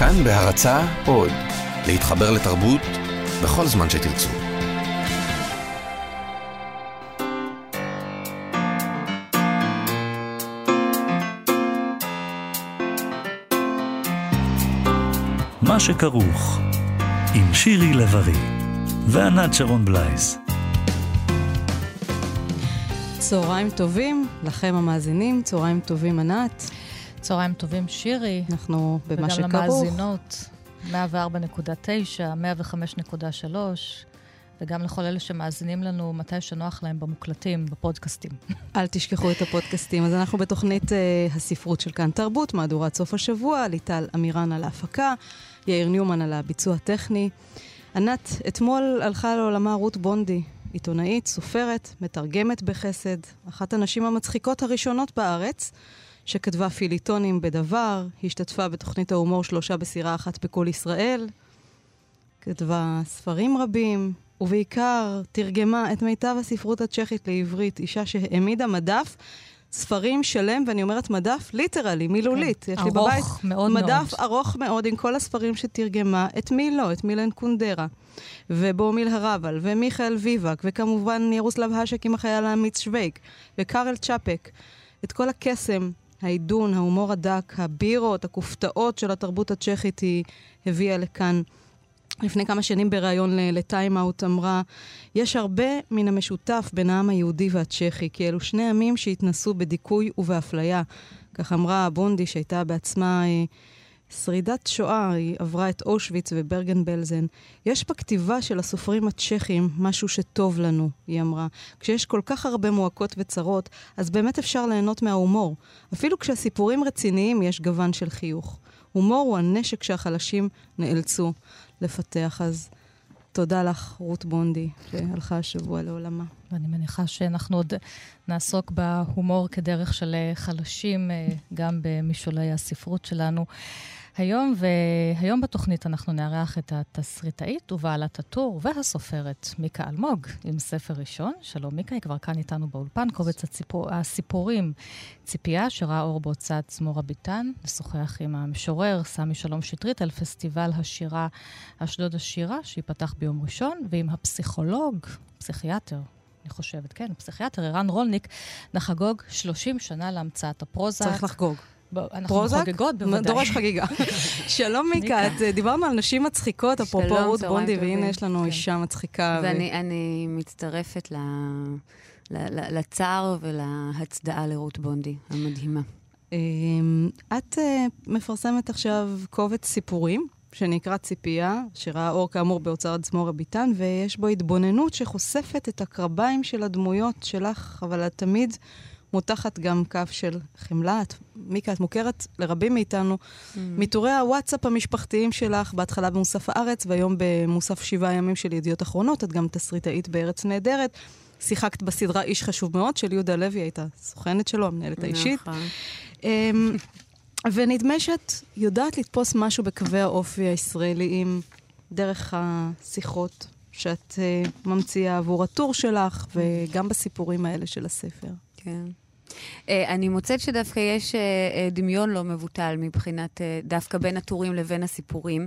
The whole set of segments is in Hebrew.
כאן בהרצה עוד, להתחבר לתרבות בכל זמן שתרצו. מה שכרוך, עם שירי לב-ארי וענת שרון בלייס. צהריים טובים לכם המאזינים, צהריים טובים ענת. צהריים טובים שירי. אנחנו במה שכרוך. וגם למאזינות, 104.9, 105.3, וגם לכל אלה שמאזינים לנו מתי שנוח להם במוקלטים, בפודקאסטים. אל תשכחו את הפודקאסטים. אז אנחנו בתוכנית uh, הספרות של כאן תרבות, מהדורת סוף השבוע, ליטל אמירן על ההפקה, יאיר ניומן על הביצוע הטכני. ענת, אתמול הלכה לעולמה רות בונדי, עיתונאית, סופרת, מתרגמת בחסד, אחת הנשים המצחיקות הראשונות בארץ, שכתבה פיליטונים בדבר, השתתפה בתוכנית ההומור שלושה בסירה אחת בכל ישראל, כתבה ספרים רבים, ובעיקר תרגמה את מיטב הספרות הצ'כית לעברית, אישה שהעמידה מדף. ספרים שלם, ואני אומרת מדף ליטרלי, מילולית. כן, ארוך בבית מאוד מדף מאוד. ארוך מאוד עם כל הספרים שתרגמה, את מי לא, את מילן קונדרה, ובומיל הרבל, ומיכאל ויבק, וכמובן ירוסלב האשק עם החייל האמיץ שווייק, וקארל צ'אפק. את כל הקסם, העידון, ההומור הדק, הבירות, הכופתאות של התרבות הצ'כית היא הביאה לכאן. לפני כמה שנים בריאיון לטיים-אאוט אמרה, יש הרבה מן המשותף בין העם היהודי והצ'כי, כי אלו שני עמים שהתנסו בדיכוי ובאפליה. כך אמרה בונדי, שהייתה בעצמה אה, שרידת שואה, היא עברה את אושוויץ וברגן בלזן. יש בכתיבה של הסופרים הצ'כים משהו שטוב לנו, היא אמרה. כשיש כל כך הרבה מועקות וצרות, אז באמת אפשר ליהנות מההומור. אפילו כשהסיפורים רציניים יש גוון של חיוך. הומור הוא הנשק שהחלשים נאלצו לפתח. אז תודה לך, רות בונדי, שהלכה השבוע לעולמה. ואני מניחה שאנחנו עוד נעסוק בהומור כדרך של חלשים, גם במשעולי הספרות שלנו. היום, והיום בתוכנית אנחנו נארח את התסריטאית ובעלת הטור והסופרת מיקה אלמוג עם ספר ראשון. שלום מיקה, היא כבר כאן איתנו באולפן, קובץ הציפור, הסיפורים ציפייה, שראה אור בהוצאת צמורה ביטן, לשוחח עם המשורר סמי שלום שטרית על פסטיבל השירה אשדוד השירה, שייפתח ביום ראשון, ועם הפסיכולוג, פסיכיאטר, אני חושבת, כן, פסיכיאטר ערן רולניק, נחגוג 30 שנה להמצאת הפרוזה. צריך לחגוג. פרוזק? חוגגות, בוודאי. דורש חגיגה. שלום מיקה, את דיברנו על נשים מצחיקות, אפרופו רות בונדי, והנה יש לנו כן. אישה מצחיקה. ואני. מצטרפת ל... לצער ולהצדעה לרות בונדי, המדהימה. אמ, את אה, מפרסמת עכשיו קובץ סיפורים, שנקרא ציפייה, שראה אור כאמור בהוצאת זמורה ביטן, ויש בו התבוננות שחושפת את הקרביים של הדמויות שלך, אבל את תמיד מותחת גם קו של חמלה. את, מיקה, את מוכרת לרבים מאיתנו mm. מטורי הוואטסאפ המשפחתיים שלך, בהתחלה במוסף הארץ, והיום במוסף שבעה ימים של ידיעות אחרונות. את גם תסריטאית בארץ נהדרת. שיחקת בסדרה איש חשוב מאוד של יהודה לוי, הייתה סוכנת שלו, המנהלת האישית. נכון. Um, ונדמה שאת יודעת לתפוס משהו בקווי האופי הישראליים דרך השיחות שאת uh, ממציאה עבור הטור שלך, וגם בסיפורים האלה של הספר. כן. Uh, אני מוצאת שדווקא יש uh, uh, דמיון לא מבוטל מבחינת, דווקא בין הטורים לבין הסיפורים.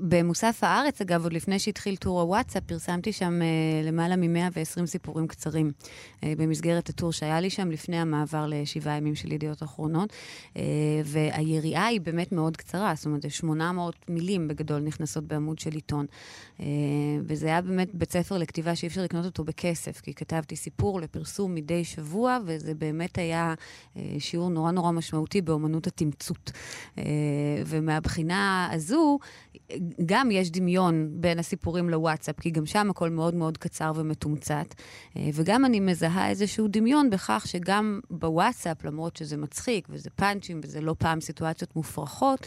במוסף הארץ, אגב, עוד לפני שהתחיל טור הוואטסאפ, פרסמתי שם uh, למעלה מ-120 סיפורים קצרים uh, במסגרת הטור שהיה לי שם לפני המעבר לשבעה ימים של ידיעות אחרונות. Uh, והיריעה היא באמת מאוד קצרה, זאת אומרת, 800 מילים בגדול נכנסות בעמוד של עיתון. Uh, וזה היה באמת בית ספר לכתיבה שאי אפשר לקנות אותו בכסף, כי כתבתי סיפור לפרסום מדי שבוע, וזה באמת היה uh, שיעור נורא נורא משמעותי באומנות התמצות. Uh, ומהבחינה הזו, גם יש דמיון בין הסיפורים לוואטסאפ, כי גם שם הכל מאוד מאוד קצר ומתומצת. וגם אני מזהה איזשהו דמיון בכך שגם בוואטסאפ, למרות שזה מצחיק וזה פאנצ'ים וזה לא פעם סיטואציות מופרכות,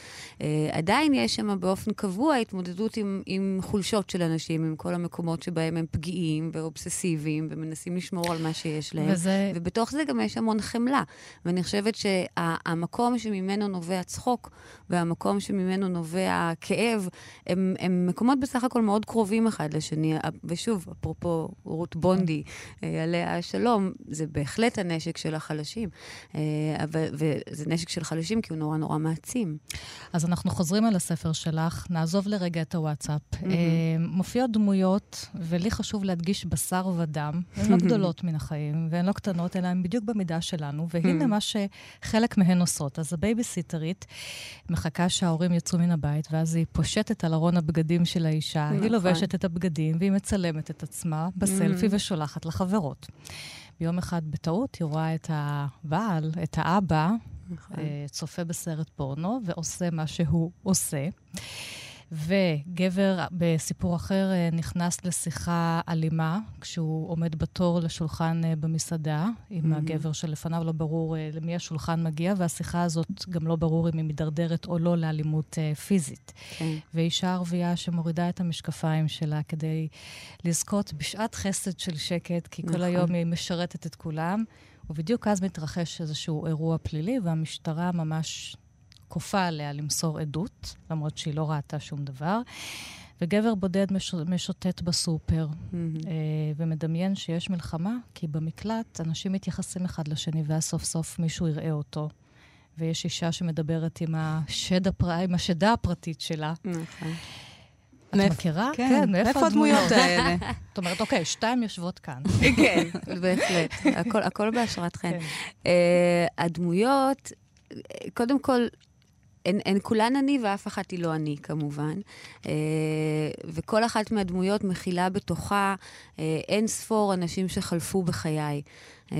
עדיין יש שם באופן קבוע התמודדות עם, עם חולשות של אנשים, עם כל המקומות שבהם הם פגיעים ואובססיביים ומנסים לשמור על מה שיש להם. וזה... ובתוך זה גם יש המון חמלה. ואני חושבת שהמקום שממנו נובע צחוק והמקום שממנו נובע כאב, הם, הם מקומות בסך הכל מאוד קרובים אחד לשני. ושוב, אפרופו רות בונדי, אה, עליה השלום, זה בהחלט הנשק של החלשים. אה, אבל, וזה נשק של חלשים כי הוא נורא נורא מעצים. אז אנחנו חוזרים על הספר שלך, נעזוב לרגע את הוואטסאפ. Mm-hmm. מופיעות דמויות, ולי חשוב להדגיש בשר ודם. הן לא גדולות מן החיים, והן לא קטנות, אלא הן בדיוק במידה שלנו, והנה מה שחלק מהן עושות. אז הבייביסיטרית מחכה שההורים יצאו מן הבית, ואז היא פושטת על ארון הבגדים של האישה, היא נכון. לובשת את הבגדים, והיא מצלמת את עצמה בסלפי ושולחת לחברות. ביום אחד בטעות היא רואה את הבעל, את האבא, נכון. אה, צופה בסרט פורנו ועושה מה שהוא עושה. וגבר בסיפור אחר אה, נכנס לשיחה אלימה כשהוא עומד בתור לשולחן אה, במסעדה עם mm-hmm. הגבר שלפניו לא ברור למי השולחן מגיע, והשיחה הזאת גם לא ברור אם היא מידרדרת או לא לאלימות פיזית. Okay. כן. ואישה ערבייה שמורידה את המשקפיים שלה כדי לזכות בשעת חסד של שקט, כי נכון. כל היום היא משרתת את כולם. ובדיוק אז מתרחש איזשהו אירוע פלילי, והמשטרה ממש כופה עליה למסור עדות, למרות שהיא לא ראתה שום דבר. וגבר בודד מש... משוטט בסופר, mm-hmm. אה, ומדמיין שיש מלחמה, כי במקלט אנשים מתייחסים אחד לשני, ואז סוף סוף מישהו יראה אותו. ויש אישה שמדברת עם, השד הפר... עם השדה הפרטית שלה. נכון. את מאיפ... מכירה? כן, כן מאיפה הדמויות האלה? זאת אומרת, אוקיי, שתיים יושבות כאן. כן, בהחלט. הכל, הכל בהשראתכן. כן. Uh, הדמויות, קודם כל, הן, הן כולן אני ואף אחת היא לא אני, כמובן. Uh, וכל אחת מהדמויות מכילה בתוכה uh, אין ספור אנשים שחלפו בחיי. אה,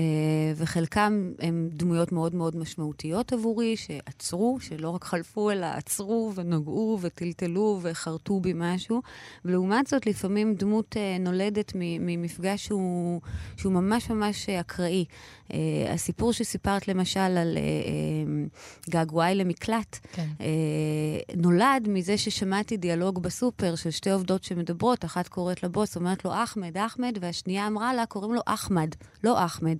וחלקם הם דמויות מאוד מאוד משמעותיות עבורי, שעצרו, שלא רק חלפו, אלא עצרו ונגעו וטלטלו וחרטו בי משהו. ולעומת זאת, לפעמים דמות אה, נולדת ממפגש שהוא, שהוא ממש ממש אקראי. Uh, הסיפור שסיפרת למשל על געגועי למקלט, כן. נולד מזה ששמעתי דיאלוג בסופר של שתי עובדות שמדברות, אחת קוראת לבוס, אומרת לו אחמד, אחמד, והשנייה אמרה לה, קוראים לו אחמד, לא אחמד.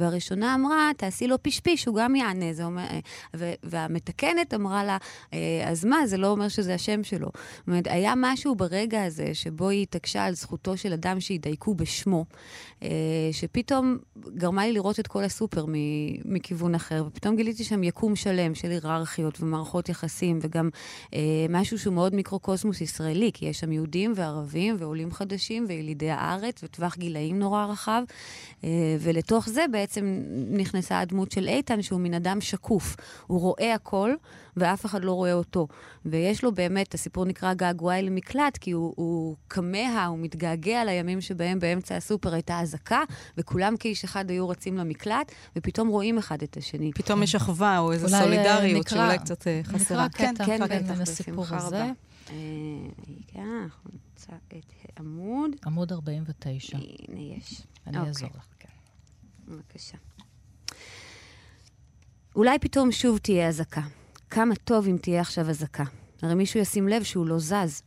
והראשונה אמרה, תעשי לו פשפיש, הוא גם יענה. זה אומר, ו- והמתקנת אמרה לה, אז מה, זה לא אומר שזה השם שלו. זאת אומרת, היה משהו ברגע הזה שבו היא התעקשה על זכותו של אדם שידייקו בשמו, שפתאום גרמה לי לראות את כל הסופר מכיוון אחר, ופתאום גיליתי שם יקום שלם של היררכיות ומערכות יחסים, וגם אה, משהו שהוא מאוד מיקרוקוסמוס ישראלי, כי יש שם יהודים וערבים ועולים חדשים וילידי הארץ, וטווח גילאים נורא רחב, אה, ולתוך זה בעצם נכנסה הדמות של איתן, שהוא מין אדם שקוף. הוא רואה הכל, ואף אחד לא רואה אותו. ויש לו באמת, הסיפור נקרא געגועי למקלט, כי הוא, הוא כמה, הוא מתגעגע לימים שבהם באמצע הסופר הייתה אזעקה, וכולם כאיש אחד היו רצים למקלט, ופתאום רואים אחד את השני. פתאום יש אחווה או איזו אה, סולידריות נקרא, שאולי קצת אה, חסרה. נקרא קטע כן, כן, בין הסיפור הזה. רגע, אנחנו נמצא את עמוד. עמוד 49. הנה יש. אני אעזור לך. בבקשה. אולי פתאום שוב תהיה אזעקה. כמה טוב אם תהיה עכשיו אזעקה. הרי מישהו ישים לב שהוא לא זז.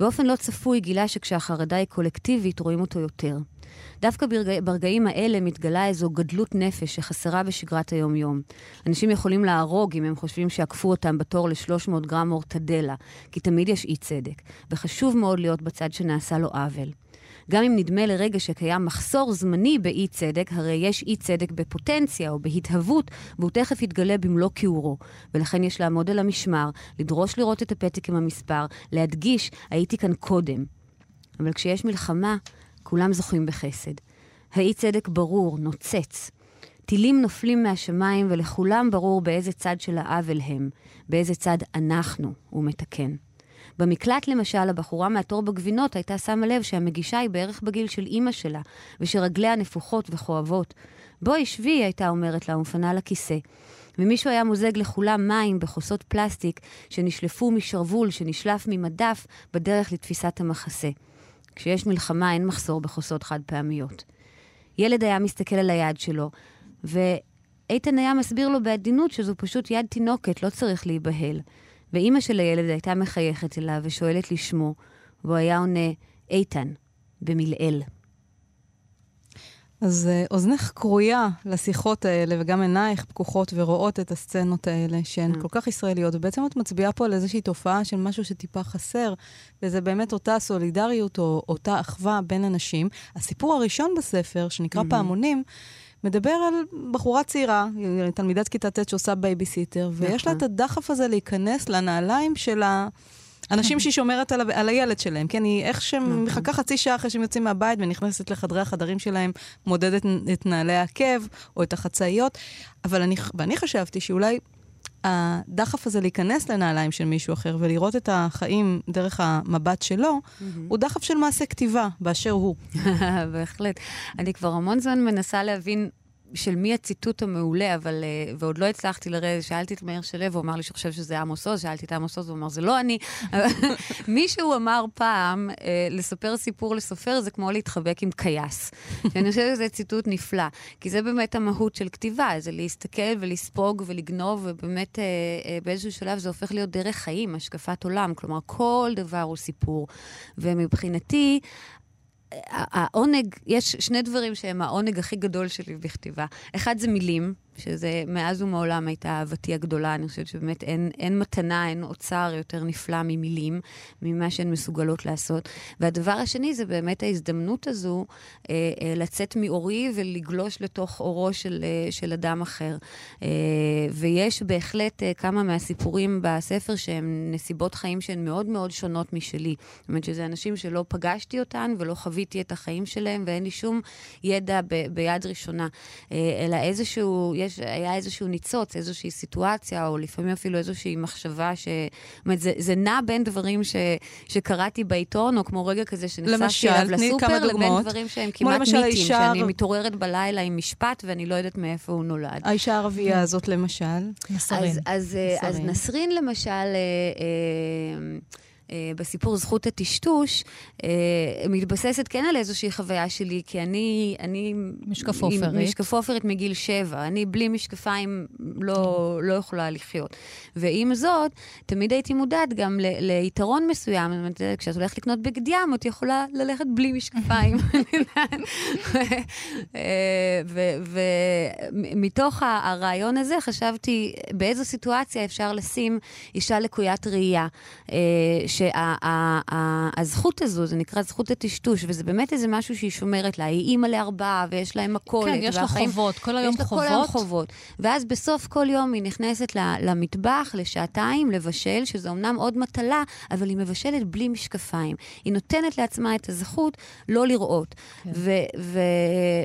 באופן לא צפוי גילה שכשהחרדה היא קולקטיבית, רואים אותו יותר. דווקא ברגע, ברגעים האלה מתגלה איזו גדלות נפש שחסרה בשגרת היום-יום. אנשים יכולים להרוג אם הם חושבים שעקפו אותם בתור ל-300 גרם מורטדלה, כי תמיד יש אי צדק, וחשוב מאוד להיות בצד שנעשה לו עוול. גם אם נדמה לרגע שקיים מחסור זמני באי צדק, הרי יש אי צדק בפוטנציה או בהתהוות, והוא תכף יתגלה במלוא כיעורו. ולכן יש לעמוד על המשמר, לדרוש לראות את הפתק עם המספר, להדגיש, הייתי כאן קודם. אבל כשיש מלחמה, כולם זוכים בחסד. האי צדק ברור, נוצץ. טילים נופלים מהשמיים ולכולם ברור באיזה צד של העוול הם, באיזה צד אנחנו, הוא מתקן. במקלט למשל, הבחורה מהתור בגבינות הייתה שמה לב שהמגישה היא בערך בגיל של אימא שלה, ושרגליה נפוחות וכואבות. בואי שבי, היא הייתה אומרת לה, ומפנה לכיסא. ומישהו היה מוזג לכולם מים בכוסות פלסטיק שנשלפו משרוול שנשלף ממדף בדרך לתפיסת המחסה. כשיש מלחמה אין מחסור בכוסות חד פעמיות. ילד היה מסתכל על היד שלו, ואיתן היה מסביר לו בעדינות שזו פשוט יד תינוקת, לא צריך להיבהל. ואימא של הילד הייתה מחייכת אליו ושואלת לשמו, והוא היה עונה, איתן, במלעיל. אז uh, אוזנך כרויה לשיחות האלה, וגם עינייך פקוחות ורואות את הסצנות האלה, שהן mm. כל כך ישראליות, ובעצם את מצביעה פה על איזושהי תופעה של משהו שטיפה חסר, וזה באמת אותה סולידריות או אותה אחווה בין אנשים. הסיפור הראשון בספר, שנקרא mm-hmm. פעמונים, מדבר על בחורה צעירה, תלמידת כיתה ט' שעושה בייביסיטר, ויש לה נכון. את הדחף הזה להיכנס לנעליים של ה... אנשים שהיא שומרת על, על הילד שלהם, כן? היא איך שהם מחכה חצי שעה אחרי שהם יוצאים מהבית ונכנסת לחדרי החדרים שלהם, מודדת את נעלי העקב או את החצאיות. אבל אני, ואני חשבתי שאולי הדחף הזה להיכנס לנעליים של מישהו אחר ולראות את החיים דרך המבט שלו, mm-hmm. הוא דחף של מעשה כתיבה באשר הוא. בהחלט. אני כבר המון זמן מנסה להבין של מי הציטוט המעולה, אבל, uh, ועוד לא הצלחתי לרדת, שאלתי את מאיר שלו, הוא אמר לי שהוא שזה עמוס עוז, שאלתי את עמוס עוז, הוא אמר, זה לא אני. מישהו אמר פעם, uh, לספר סיפור לסופר זה כמו להתחבק עם קייס. אני חושבת שזה ציטוט נפלא, כי זה באמת המהות של כתיבה, זה להסתכל ולספוג ולגנוב, ובאמת uh, באיזשהו שלב זה הופך להיות דרך חיים, השקפת עולם, כלומר, כל דבר הוא סיפור. ומבחינתי, העונג, יש שני דברים שהם העונג הכי גדול שלי בכתיבה. אחד זה מילים, שזה מאז ומעולם הייתה אהבתי הגדולה. אני חושבת שבאמת אין, אין מתנה, אין אוצר יותר נפלא ממילים, ממה שהן מסוגלות לעשות. והדבר השני זה באמת ההזדמנות הזו אה, אה, לצאת מאורי ולגלוש לתוך אורו של, אה, של אדם אחר. אה, ויש בהחלט אה, כמה מהסיפורים בספר שהם נסיבות חיים שהן מאוד מאוד שונות משלי. זאת אומרת שזה אנשים שלא פגשתי אותן ולא חוויתי את החיים שלהם, ואין לי שום ידע ב, ביד ראשונה, אה, אלא איזשהו... יש, היה איזשהו ניצוץ, איזושהי סיטואציה, או לפעמים אפילו איזושהי מחשבה ש... זאת אומרת, זה, זה נע בין דברים ש, שקראתי בעיתון, או כמו רגע כזה שנחשפתי אליו לסופר, לבין דברים שהם כמעט מיתים, האישה... שאני מתעוררת בלילה עם משפט ואני לא יודעת מאיפה הוא נולד. האישה הערבייה הזאת למשל? נסרין. אז, אז, נסרין. אז נסרין למשל... אה, אה, אה, בסיפור זכות הטשטוש, אה, מתבססת כן על איזושהי חוויה שלי, כי אני... אני משקפופרית. משקפופרית מגיל שבע. אני בלי משקפיים לא, לא יכולה לחיות. ועם זאת, תמיד הייתי מודעת גם ל, ליתרון מסוים. זאת אומרת, כשאת הולכת לקנות בגד ים, את יכולה ללכת בלי משקפיים. אה, ומתוך הרעיון הזה חשבתי באיזו סיטואציה אפשר לשים אישה לקוית ראייה. שהזכות הזו, זה נקרא זכות הטשטוש, וזה באמת איזה משהו שהיא שומרת לה. היא אימא לארבעה, ויש להם מכולת. כן, יש לה חובות, כל היום יש חובות. יש לה כל היום חובות. ואז בסוף כל יום היא נכנסת למטבח לשעתיים לבשל, שזה אמנם עוד מטלה, אבל היא מבשלת בלי משקפיים. היא נותנת לעצמה את הזכות לא לראות. כן. ו, ו,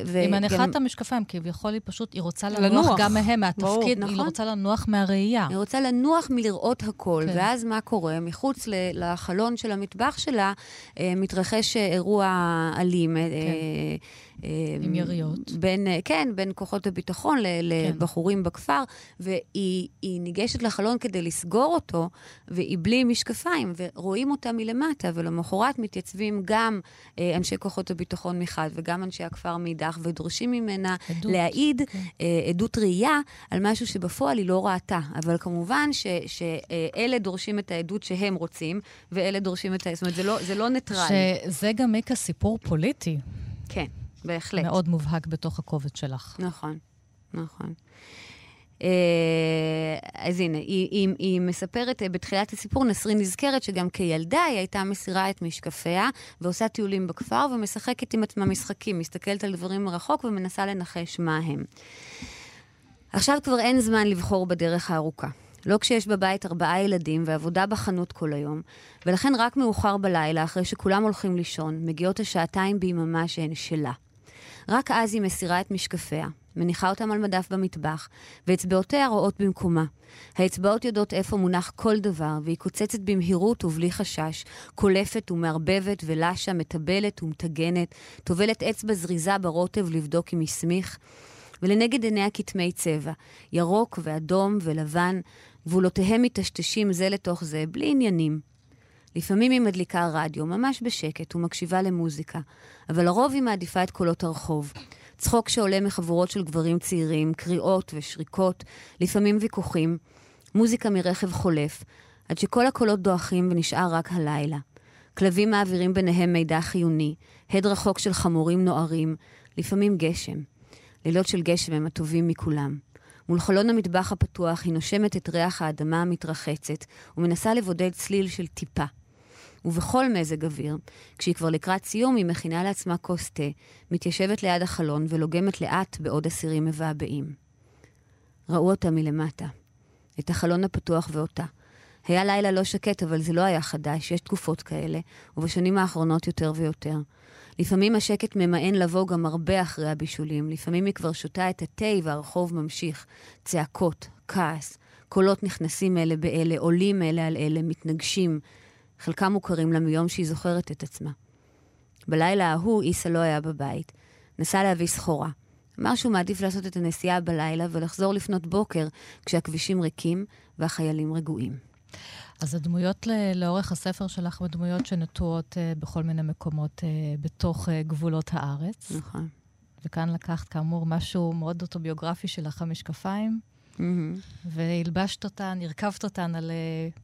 ו, היא מניחה גם... את המשקפיים, כביכול היא פשוט, היא רוצה לנוח, לנוח. גם מהם, מהתפקיד, נכון. היא רוצה לנוח מהראייה. היא רוצה לנוח מלראות הכל, כן. ואז מה קורה? מחוץ לחלון של המטבח שלה אה, מתרחש אירוע אלים. אה, כן. עם יריות. בין, כן, בין כוחות הביטחון כן. לבחורים בכפר, והיא ניגשת לחלון כדי לסגור אותו, והיא בלי משקפיים, ורואים אותה מלמטה, ולמחרת מתייצבים גם אה, אנשי כוחות הביטחון מחד, וגם אנשי הכפר מאידך, ודורשים ממנה עדות, להעיד כן. אה, עדות ראייה על משהו שבפועל היא לא ראתה. אבל כמובן ש, שאלה דורשים את העדות שהם רוצים, ואלה דורשים את ה... זאת אומרת, זה לא, זה לא ניטרלי. שזה גם מיקה סיפור פוליטי. כן. בהחלט. מאוד מובהק בתוך הקובץ שלך. נכון, נכון. אה, אז הנה, היא, היא, היא מספרת אה, בתחילת הסיפור, נסרין נזכרת שגם כילדה היא הייתה מסירה את משקפיה ועושה טיולים בכפר ומשחקת עם עצמה משחקים, מסתכלת על דברים מרחוק ומנסה לנחש מה הם. עכשיו כבר אין זמן לבחור בדרך הארוכה. לא כשיש בבית ארבעה ילדים ועבודה בחנות כל היום, ולכן רק מאוחר בלילה, אחרי שכולם הולכים לישון, מגיעות השעתיים ביממה שהן שלה. רק אז היא מסירה את משקפיה, מניחה אותם על מדף במטבח, ואצבעותיה רואות במקומה. האצבעות יודעות איפה מונח כל דבר, והיא קוצצת במהירות ובלי חשש, קולפת ומערבבת ולשה, מטבלת ומטגנת, טובלת אצבע זריזה ברוטב לבדוק אם הסמיך, ולנגד עיניה כתמי צבע, ירוק ואדום ולבן, גבולותיהם מטשטשים זה לתוך זה, בלי עניינים. לפעמים היא מדליקה רדיו, ממש בשקט, ומקשיבה למוזיקה, אבל לרוב היא מעדיפה את קולות הרחוב. צחוק שעולה מחבורות של גברים צעירים, קריאות ושריקות, לפעמים ויכוחים, מוזיקה מרכב חולף, עד שכל הקולות דועכים ונשאר רק הלילה. כלבים מעבירים ביניהם מידע חיוני, הד רחוק של חמורים נוערים, לפעמים גשם. לילות של גשם הם הטובים מכולם. מול חלון המטבח הפתוח היא נושמת את ריח האדמה המתרחצת ומנסה לבודד צליל של טיפה. ובכל מזג אוויר, כשהיא כבר לקראת סיום, היא מכינה לעצמה כוס תה, מתיישבת ליד החלון ולוגמת לאט בעוד אסירים מבעבעים. ראו אותה מלמטה, את החלון הפתוח ואותה. היה לילה לא שקט, אבל זה לא היה חדש, יש תקופות כאלה, ובשנים האחרונות יותר ויותר. לפעמים השקט ממאן לבוא גם הרבה אחרי הבישולים, לפעמים היא כבר שותה את התה והרחוב ממשיך. צעקות, כעס, קולות נכנסים אלה באלה, עולים אלה על אלה, מתנגשים. חלקם מוכרים לה מיום שהיא זוכרת את עצמה. בלילה ההוא איסה לא היה בבית. נסע להביא סחורה. אמר שהוא מעדיף לעשות את הנסיעה בלילה ולחזור לפנות בוקר כשהכבישים ריקים והחיילים רגועים. אז הדמויות לאורך הספר שלך הן דמויות שנטועות uh, בכל מיני מקומות uh, בתוך uh, גבולות הארץ. נכון. וכאן לקחת, כאמור, משהו מאוד אוטוביוגרפי שלך, המשקפיים, mm-hmm. והלבשת אותן, הרכבת אותן על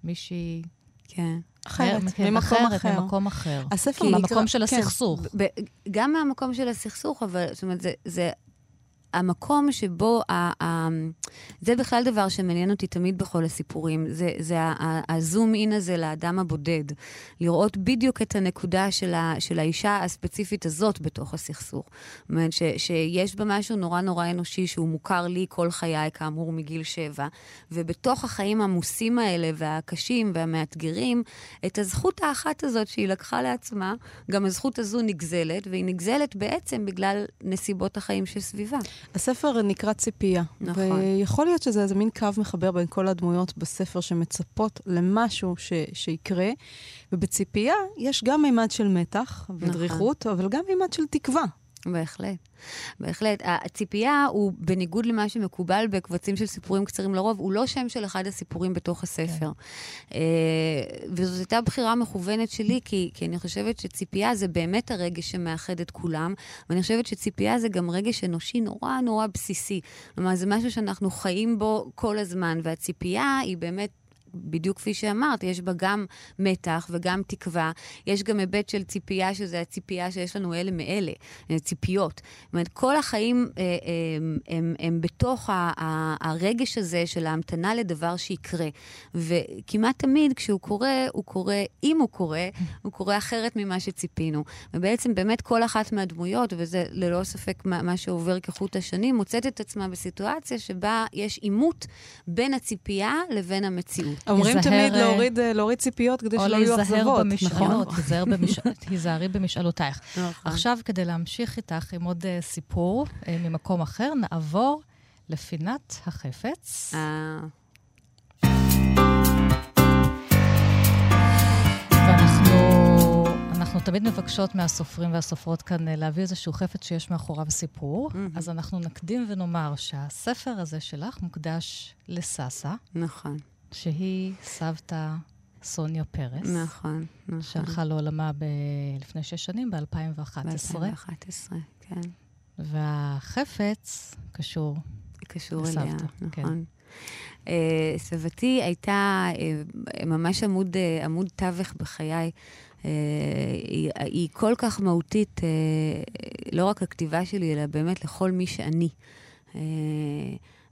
מישהי... כן. אחרת, ממקום אחר. ממקום אחר. הספר נקרא... מהמקום של כן. הסכסוך. גם מהמקום של הסכסוך, אבל זאת אומרת, זה, זה המקום שבו, ה, ה, זה בכלל דבר שמעניין אותי תמיד בכל הסיפורים, זה, זה הזום אין הזה לאדם הבודד. לראות בדיוק את הנקודה של, ה, של האישה הספציפית הזאת בתוך הסכסוך. זאת אומרת, ש, שיש בה משהו נורא נורא אנושי שהוא מוכר לי כל חיי, כאמור, מגיל שבע, ובתוך החיים העמוסים האלה והקשים והמאתגרים, את הזכות האחת הזאת שהיא לקחה לעצמה, גם הזכות הזו נגזלת, והיא נגזלת בעצם בגלל נסיבות החיים שסביבה. הספר נקרא ציפייה. נכון. ויכול להיות שזה איזה מין קו מחבר בין כל הדמויות בספר שמצפות למשהו ש, שיקרה, ובציפייה יש גם מימד של מתח ודריכות, נכון. אבל גם מימד של תקווה. בהחלט. בהחלט. הציפייה הוא, בניגוד למה שמקובל בקבצים של סיפורים קצרים לרוב, הוא לא שם של אחד הסיפורים בתוך הספר. כן. וזאת הייתה בחירה מכוונת שלי, כי, כי אני חושבת שציפייה זה באמת הרגש שמאחד את כולם, ואני חושבת שציפייה זה גם רגש אנושי נורא נורא בסיסי. כלומר, זה משהו שאנחנו חיים בו כל הזמן, והציפייה היא באמת בדיוק כפי שאמרת, יש בה גם מתח וגם תקווה. יש גם היבט של ציפייה, שזה הציפייה שיש לנו אלה מאלה, אה, ציפיות. זאת אומרת, כל החיים אה, אה, הם, הם, הם בתוך הרגש הזה של ההמתנה לדבר שיקרה. וכמעט תמיד כשהוא קורה, הוא קורה, אם הוא קורה, הוא קורה אחרת ממה שציפינו. ובעצם באמת כל אחת מהדמויות, וזה ללא ספק מה, מה שעובר כחוט השנים, מוצאת את עצמה בסיטואציה שבה יש עימות בין הציפייה לבין המציאות. אומרים תמיד אה, להוריד, אה, להוריד ציפיות כדי שלא יהיו אכזבות. נכון. תיזהרי במשאלותייך. נכון. עכשיו, כדי להמשיך איתך עם עוד uh, סיפור ממקום אחר, נעבור לפינת החפץ. אנחנו תמיד מבקשות מהסופרים והסופרות כאן להביא איזשהו חפץ שיש מאחוריו סיפור. Mm-hmm. אז אנחנו נקדים ונאמר שהספר הזה שלך מוקדש לסאסה. נכון. שהיא סבתא סוניה פרס. נכון, נכון. שהלכה לעולמה ב... לפני שש שנים, ב-2011. ב-2011, כן. והחפץ קשור קשור לסבתא, אליה, נכון. כן. Uh, סבתי הייתה uh, ממש עמוד, uh, עמוד תווך בחיי. Uh, היא, היא כל כך מהותית, uh, לא רק לכתיבה שלי, אלא באמת לכל מי שאני. Uh,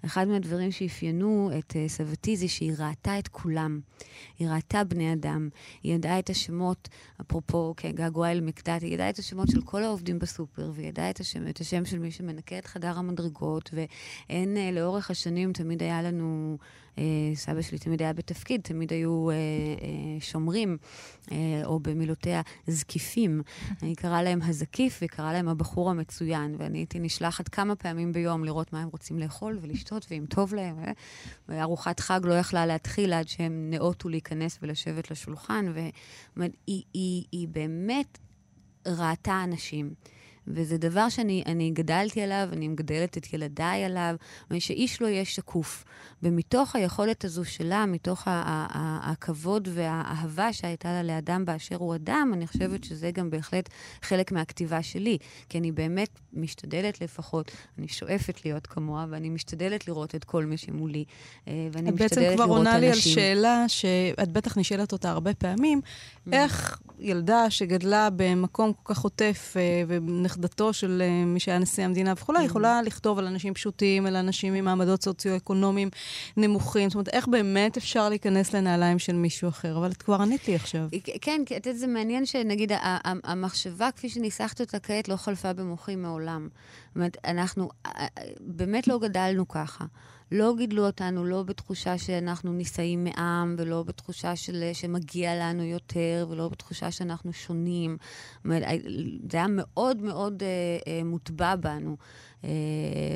אחד מהדברים שאפיינו את uh, סבתי זה שהיא ראתה את כולם. היא ראתה בני אדם, היא ידעה את השמות, אפרופו, כן, געגוע אל מקדט, היא ידעה את השמות של כל העובדים בסופר, והיא ידעה את השם, את השם של מי שמנקה את חדר המדרגות, ואין, uh, לאורך השנים תמיד היה לנו... אה, סבא שלי תמיד היה בתפקיד, תמיד היו שומרים, או במילותיה זקיפים. אני קרא להם הזקיף וקרא להם הבחור המצוין, ואני הייתי נשלחת כמה פעמים ביום לראות מה הם רוצים לאכול ולשתות, ואם טוב להם. וארוחת חג לא יכלה להתחיל עד שהם נאותו להיכנס ולשבת לשולחן, והיא היא, היא באמת ראתה אנשים. וזה דבר שאני גדלתי עליו, אני מגדלת את ילדיי עליו, שאיש לא יהיה שקוף. ומתוך היכולת הזו שלה, מתוך הכבוד והאהבה שהייתה לה לאדם באשר הוא אדם, אני חושבת שזה גם בהחלט חלק מהכתיבה שלי. כי אני באמת משתדלת לפחות, אני שואפת להיות כמוה, ואני משתדלת לראות את כל מי שמולי, אה, ואני משתדלת לראות אנשים. את בעצם כבר עונה לי על שאלה שאת בטח נשאלת אותה הרבה פעמים. איך... ילדה שגדלה במקום כל כך עוטף, אה, ונכדתו של אה, מי שהיה נשיא המדינה וכולי, יכולה לכתוב על אנשים פשוטים, על אנשים עם מעמדות סוציו-אקונומיים נמוכים. זאת אומרת, איך באמת אפשר להיכנס לנעליים של מישהו אחר? אבל את כבר ענית לי עכשיו. כן, כי את יודעת, זה מעניין שנגיד המחשבה כפי שניסחת אותה כעת לא חלפה במוחי מעולם. זאת אומרת, אנחנו אה, אה, באמת לא גדלנו ככה. לא גידלו אותנו לא בתחושה שאנחנו נישאים מעם, ולא בתחושה של, שמגיע לנו יותר, ולא בתחושה שאנחנו שונים. אומרת, זה היה מאוד מאוד אה, אה, מוטבע בנו. אה,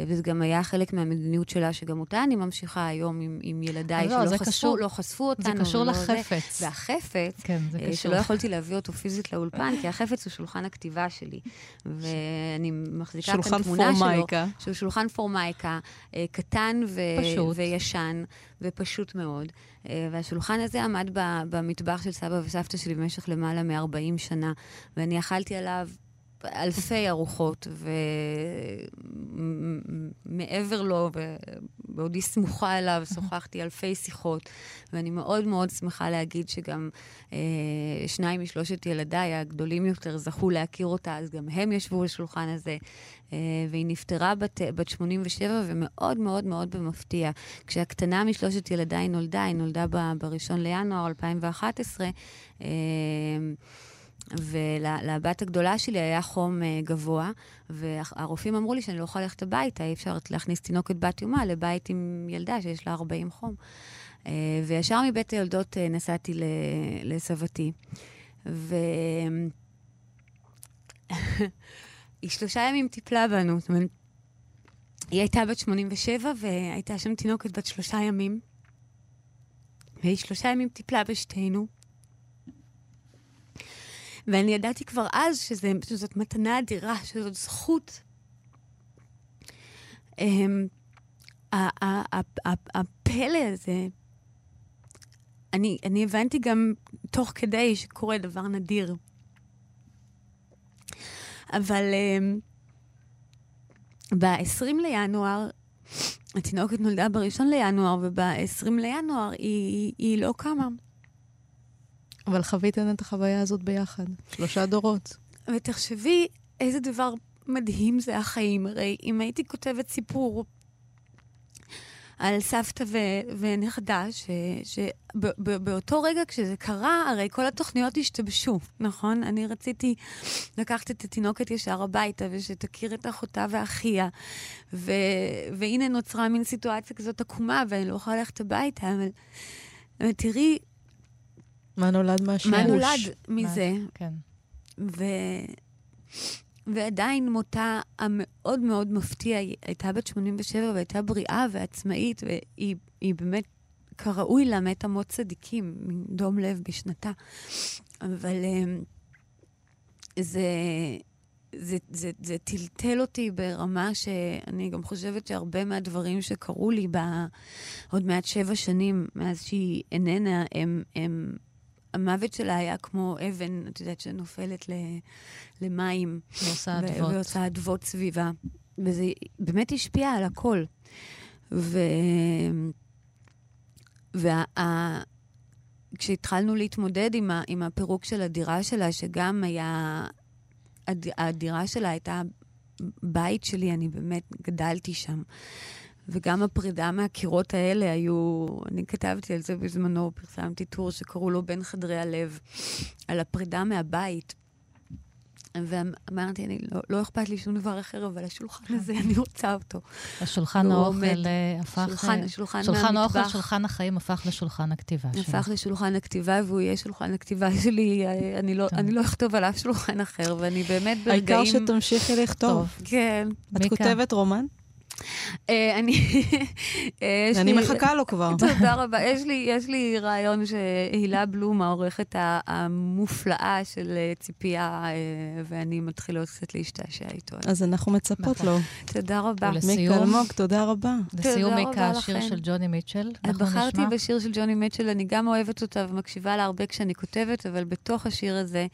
וזה גם היה חלק מהמדיניות שלה, שגם אותה אני ממשיכה היום עם, עם ילדיי, לא, שלא חשפו, קשור, לא חשפו אותנו. זה קשור ולא לחפץ. זה. והחפץ, כן, זה אה, קשור. שלא יכולתי להביא אותו פיזית לאולפן, כי החפץ הוא שולחן הכתיבה שלי. ואני מחזיקה כאן תמונה שלו. פורמייקה. שהוא שולחן פורמייקה, אה, קטן ו- פשוט. וישן ופשוט מאוד. אה, והשולחן הזה עמד במטבח של סבא וסבתא שלי במשך למעלה מ-40 שנה, ואני אכלתי עליו אלפי ארוחות, ומעבר לו, בעודי סמוכה אליו, שוחחתי אלפי שיחות, ואני מאוד מאוד שמחה להגיד שגם אה, שניים משלושת ילדיי הגדולים יותר זכו להכיר אותה, אז גם הם ישבו לשולחן הזה. אה, והיא נפטרה בת, בת 87, ומאוד מאוד מאוד במפתיע. כשהקטנה משלושת ילדיי נולדה, היא נולדה ב-1 לינואר 2011, אה, ולבת הגדולה שלי היה חום uh, גבוה, והרופאים אמרו לי שאני לא יכולה ללכת הביתה, אי אפשר להכניס תינוקת בת יומה לבית עם ילדה שיש לה 40 חום. Uh, וישר מבית היולדות uh, נסעתי לסבתי. ו... היא שלושה ימים טיפלה בנו, זאת אומרת, היא הייתה בת 87 והייתה שם תינוקת בת שלושה ימים. והיא שלושה ימים טיפלה בשתינו. ואני ידעתי כבר אז שזה, שזאת מתנה אדירה, שזאת זכות. Um, הפלא הזה, אני, אני הבנתי גם תוך כדי שקורה דבר נדיר. אבל um, ב-20 לינואר, התינוקת נולדה ב-1 לינואר, וב-20 לינואר היא, היא לא קמה. אבל חוויתן את החוויה הזאת ביחד, שלושה דורות. ותחשבי איזה דבר מדהים זה החיים. הרי אם הייתי כותבת סיפור על סבתא ו- ונכדה, שבאותו רגע כשזה קרה, הרי כל התוכניות השתבשו, נכון? אני רציתי לקחת את התינוקת ישר הביתה, ושתכיר את אחותה ואחיה, ו- והנה נוצרה מין סיטואציה כזאת עקומה, ואני לא יכולה ללכת הביתה, אבל, אבל תראי, מה נולד מהשימוש? מה נולד מזה? כן. ו... ועדיין מותה המאוד מאוד מפתיע, היא הייתה בת 87 והייתה בריאה ועצמאית, והיא באמת, כראוי לה, מתה מות צדיקים, מדום לב בשנתה. אבל אמ, זה, זה, זה, זה טלטל אותי ברמה שאני גם חושבת שהרבה מהדברים שקרו לי בעוד מעט שבע שנים מאז שהיא איננה, הם... הם המוות שלה היה כמו אבן, את יודעת, שנופלת ל, למים. ועושה אדוות. ועושה אדוות סביבה. וזה באמת השפיע על הכל. ו... וה... כשהתחלנו להתמודד עם, ה... עם הפירוק של הדירה שלה, שגם היה... הד... הדירה שלה הייתה בית שלי, אני באמת גדלתי שם. וגם הפרידה מהקירות האלה היו, אני כתבתי על זה בזמנו, פרסמתי טור שקראו לו בין חדרי הלב, על הפרידה מהבית. ואמרתי, אני, לא, לא אכפת לי שום דבר אחר, אבל השולחן הזה, אני רוצה אותו. השולחן האוכל אה, הפך... שולחן, השולחן שולחן מהמטבח. האוכל, שולחן החיים הפך לשולחן הכתיבה שלו. הפך לשולחן הכתיבה, והוא יהיה שולחן הכתיבה שלי. אה, אני לא, אני לא אכתוב על אף שולחן אחר, ואני באמת ברגעים... העיקר שתמשיכי לכתוב. כן. את מיקה. כותבת רומן? אה, אני... אה, אני מחכה לו כבר. תודה רבה. יש לי, יש לי רעיון שהילה בלום, העורכת המופלאה של אה, ציפייה, ואני מתחילות קצת להשתעשע איתו. אז אנחנו מצפות נכון. לו. תודה רבה. ולסיום? מיקה אלמוג, תודה רבה. לסיום, מיקה, השיר. של ג'וני מיטשל. בחרתי. בשיר של ג'וני מיטשל, אני גם אוהבת אותה ומקשיבה לה הרבה כשאני כותבת, אבל בתוך השיר הזה,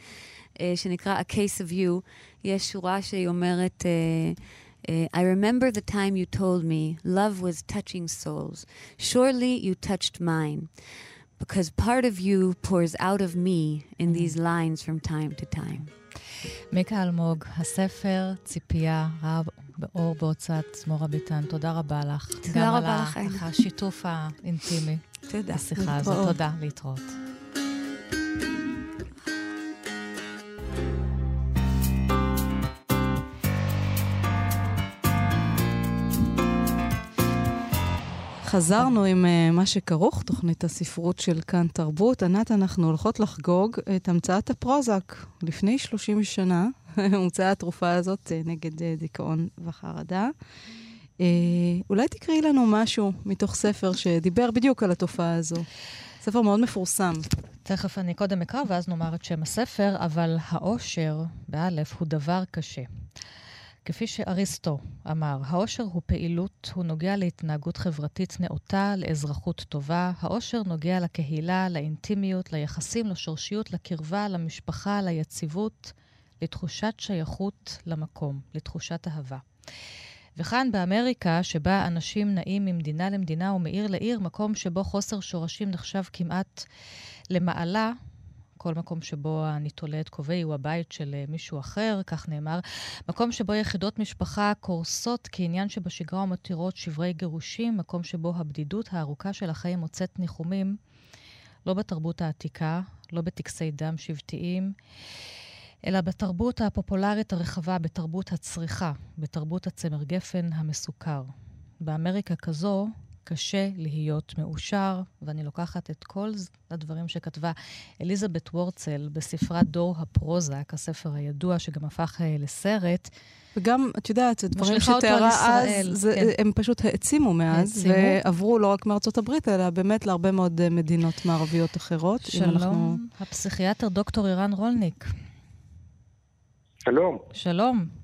שנקרא A Case of You, יש שורה שהיא אומרת, אה, אה, I remember the time you told me love was touching souls. Surely you touched mine. because part of you pours out of me in these lines from time to time. מיקה אלמוג, הספר ציפייה רב באור בהוצאת זמורה ביטן, תודה רבה לך. תודה רבה לכם. גם על השיתוף האינטימי. תודה. בשיחה הזאת. תודה, להתראות. חזרנו עם uh, מה שכרוך, תוכנית הספרות של כאן תרבות. ענת, אנחנו הולכות לחגוג את המצאת הפרוזק. לפני 30 שנה הומצאה התרופה הזאת uh, נגד uh, דיכאון וחרדה. Uh, אולי תקראי לנו משהו מתוך ספר שדיבר בדיוק על התופעה הזו. ספר מאוד מפורסם. תכף אני קודם אקרא ואז נאמר את שם הספר, אבל האושר, באלף, הוא דבר קשה. כפי שאריסטו אמר, העושר הוא פעילות, הוא נוגע להתנהגות חברתית נאותה, לאזרחות טובה. העושר נוגע לקהילה, לאינטימיות, ליחסים, לשורשיות, לקרבה, למשפחה, ליציבות, לתחושת שייכות למקום, לתחושת אהבה. וכאן באמריקה, שבה אנשים נעים ממדינה למדינה ומעיר לעיר, מקום שבו חוסר שורשים נחשב כמעט למעלה, כל מקום שבו אני תולה את כובעי הוא הבית של אה, מישהו אחר, כך נאמר. מקום שבו יחידות משפחה קורסות כעניין שבשגרה ומתירות שברי גירושים, מקום שבו הבדידות הארוכה של החיים מוצאת ניחומים, לא בתרבות העתיקה, לא בטקסי דם שבטיים, אלא בתרבות הפופולרית הרחבה, בתרבות הצריכה, בתרבות הצמר גפן המסוכר. באמריקה כזו, קשה להיות מאושר, ואני לוקחת את כל הדברים שכתבה אליזבת וורצל בספרה דור הפרוזק, הספר הידוע שגם הפך uh, לסרט. וגם, את יודעת, זה דברים שתיארה אז, זה, כן. הם פשוט העצימו מאז, העצימו. ועברו לא רק מארצות הברית, אלא באמת להרבה מאוד אה, מדינות מערביות אחרות. שלום, אנחנו... הפסיכיאטר דוקטור אירן רולניק. שלום. שלום.